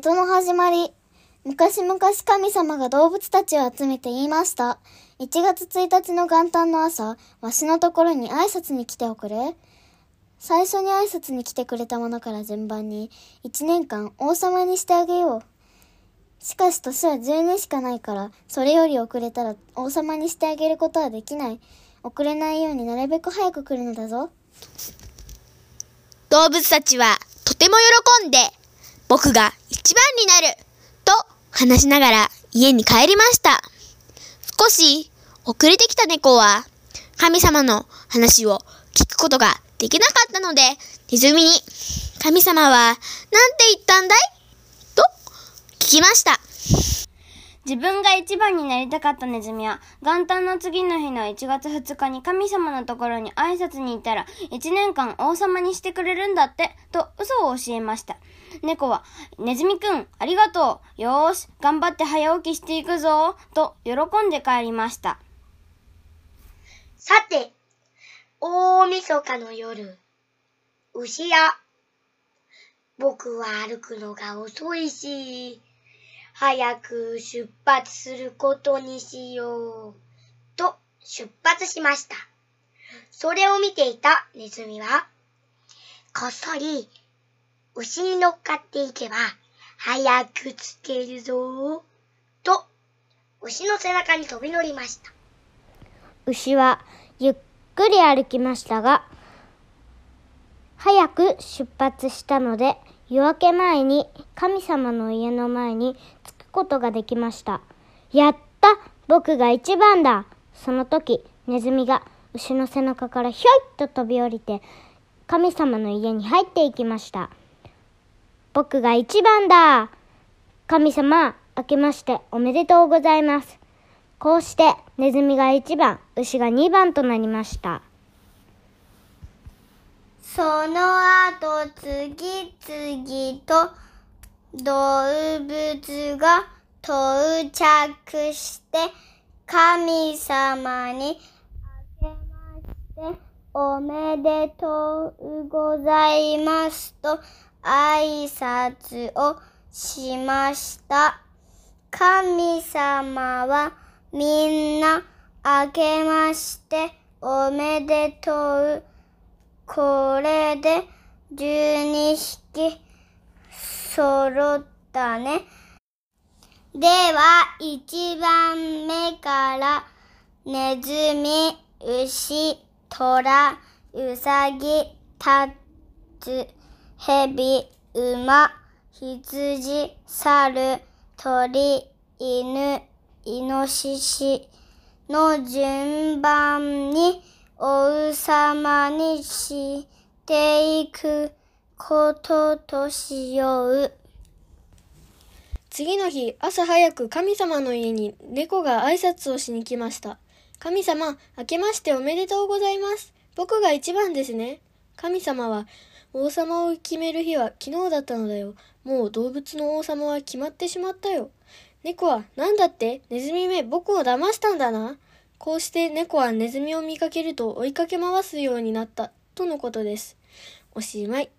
始まり。昔々神様が動物たちを集めて言いました。1月1日の元旦の朝、わしのところに挨拶に来ておくれ。最初に挨拶に来てくれた者から順番に、1年間王様にしてあげよう。しかし年は10年しかないから、それより遅れたら王様にしてあげることはできない。遅れないようになるべく早く来るのだぞ。動物たちはとても喜んで、僕が一番になると話しながら家に帰りました。少し遅れてきた猫は神様の話を聞くことができなかったので、ネズミに神様は何て言ったんだい？と聞きました。自分が一番になりたかったネズミは、元旦の次の日の1月2日に神様のところに挨拶に行ったら、1年間王様にしてくれるんだって、と嘘を教えました。猫は、ネズミくん、ありがとう。よーし、頑張って早起きしていくぞ。と、喜んで帰りました。さて、大晦日の夜、牛や、僕は歩くのが遅いし、早く出発することにしよう。と出発しました。それを見ていたネズミは、こっそり牛に乗っかっていけば早くつけるぞ。と牛の背中に飛び乗りました。牛はゆっくり歩きましたが、早く出発したので、夜明け前に神様の家の前に着くことができました。やった僕が一番だその時、ネズミが牛の背中からひょいっと飛び降りて、神様の家に入っていきました。僕が一番だ神様、明けましておめでとうございます。こうしてネズミが1番、牛が2番となりました。その後、次々と動物が到着して、神様にあけましておめでとうございますと挨拶をしました。神様はみんなあけましておめでとう。これで12匹揃ったね。では、1番目から、ネズミ、牛、トラ、ウサギ、タツ、ヘビ、馬、羊、猿、鳥、犬、イノシシの順番に、おうさまにしていくこととしよう。次の日、朝早く神様の家に猫が挨拶をしに来ました。神様、明けましておめでとうございます。僕が一番ですね。神様は、王様を決める日は昨日だったのだよ。もう動物の王様は決まってしまったよ。猫は、なんだって？ネズミめ、僕を騙したんだな。こうして猫はネズミを見かけると追いかけ回すようになった、とのことです。おしまい。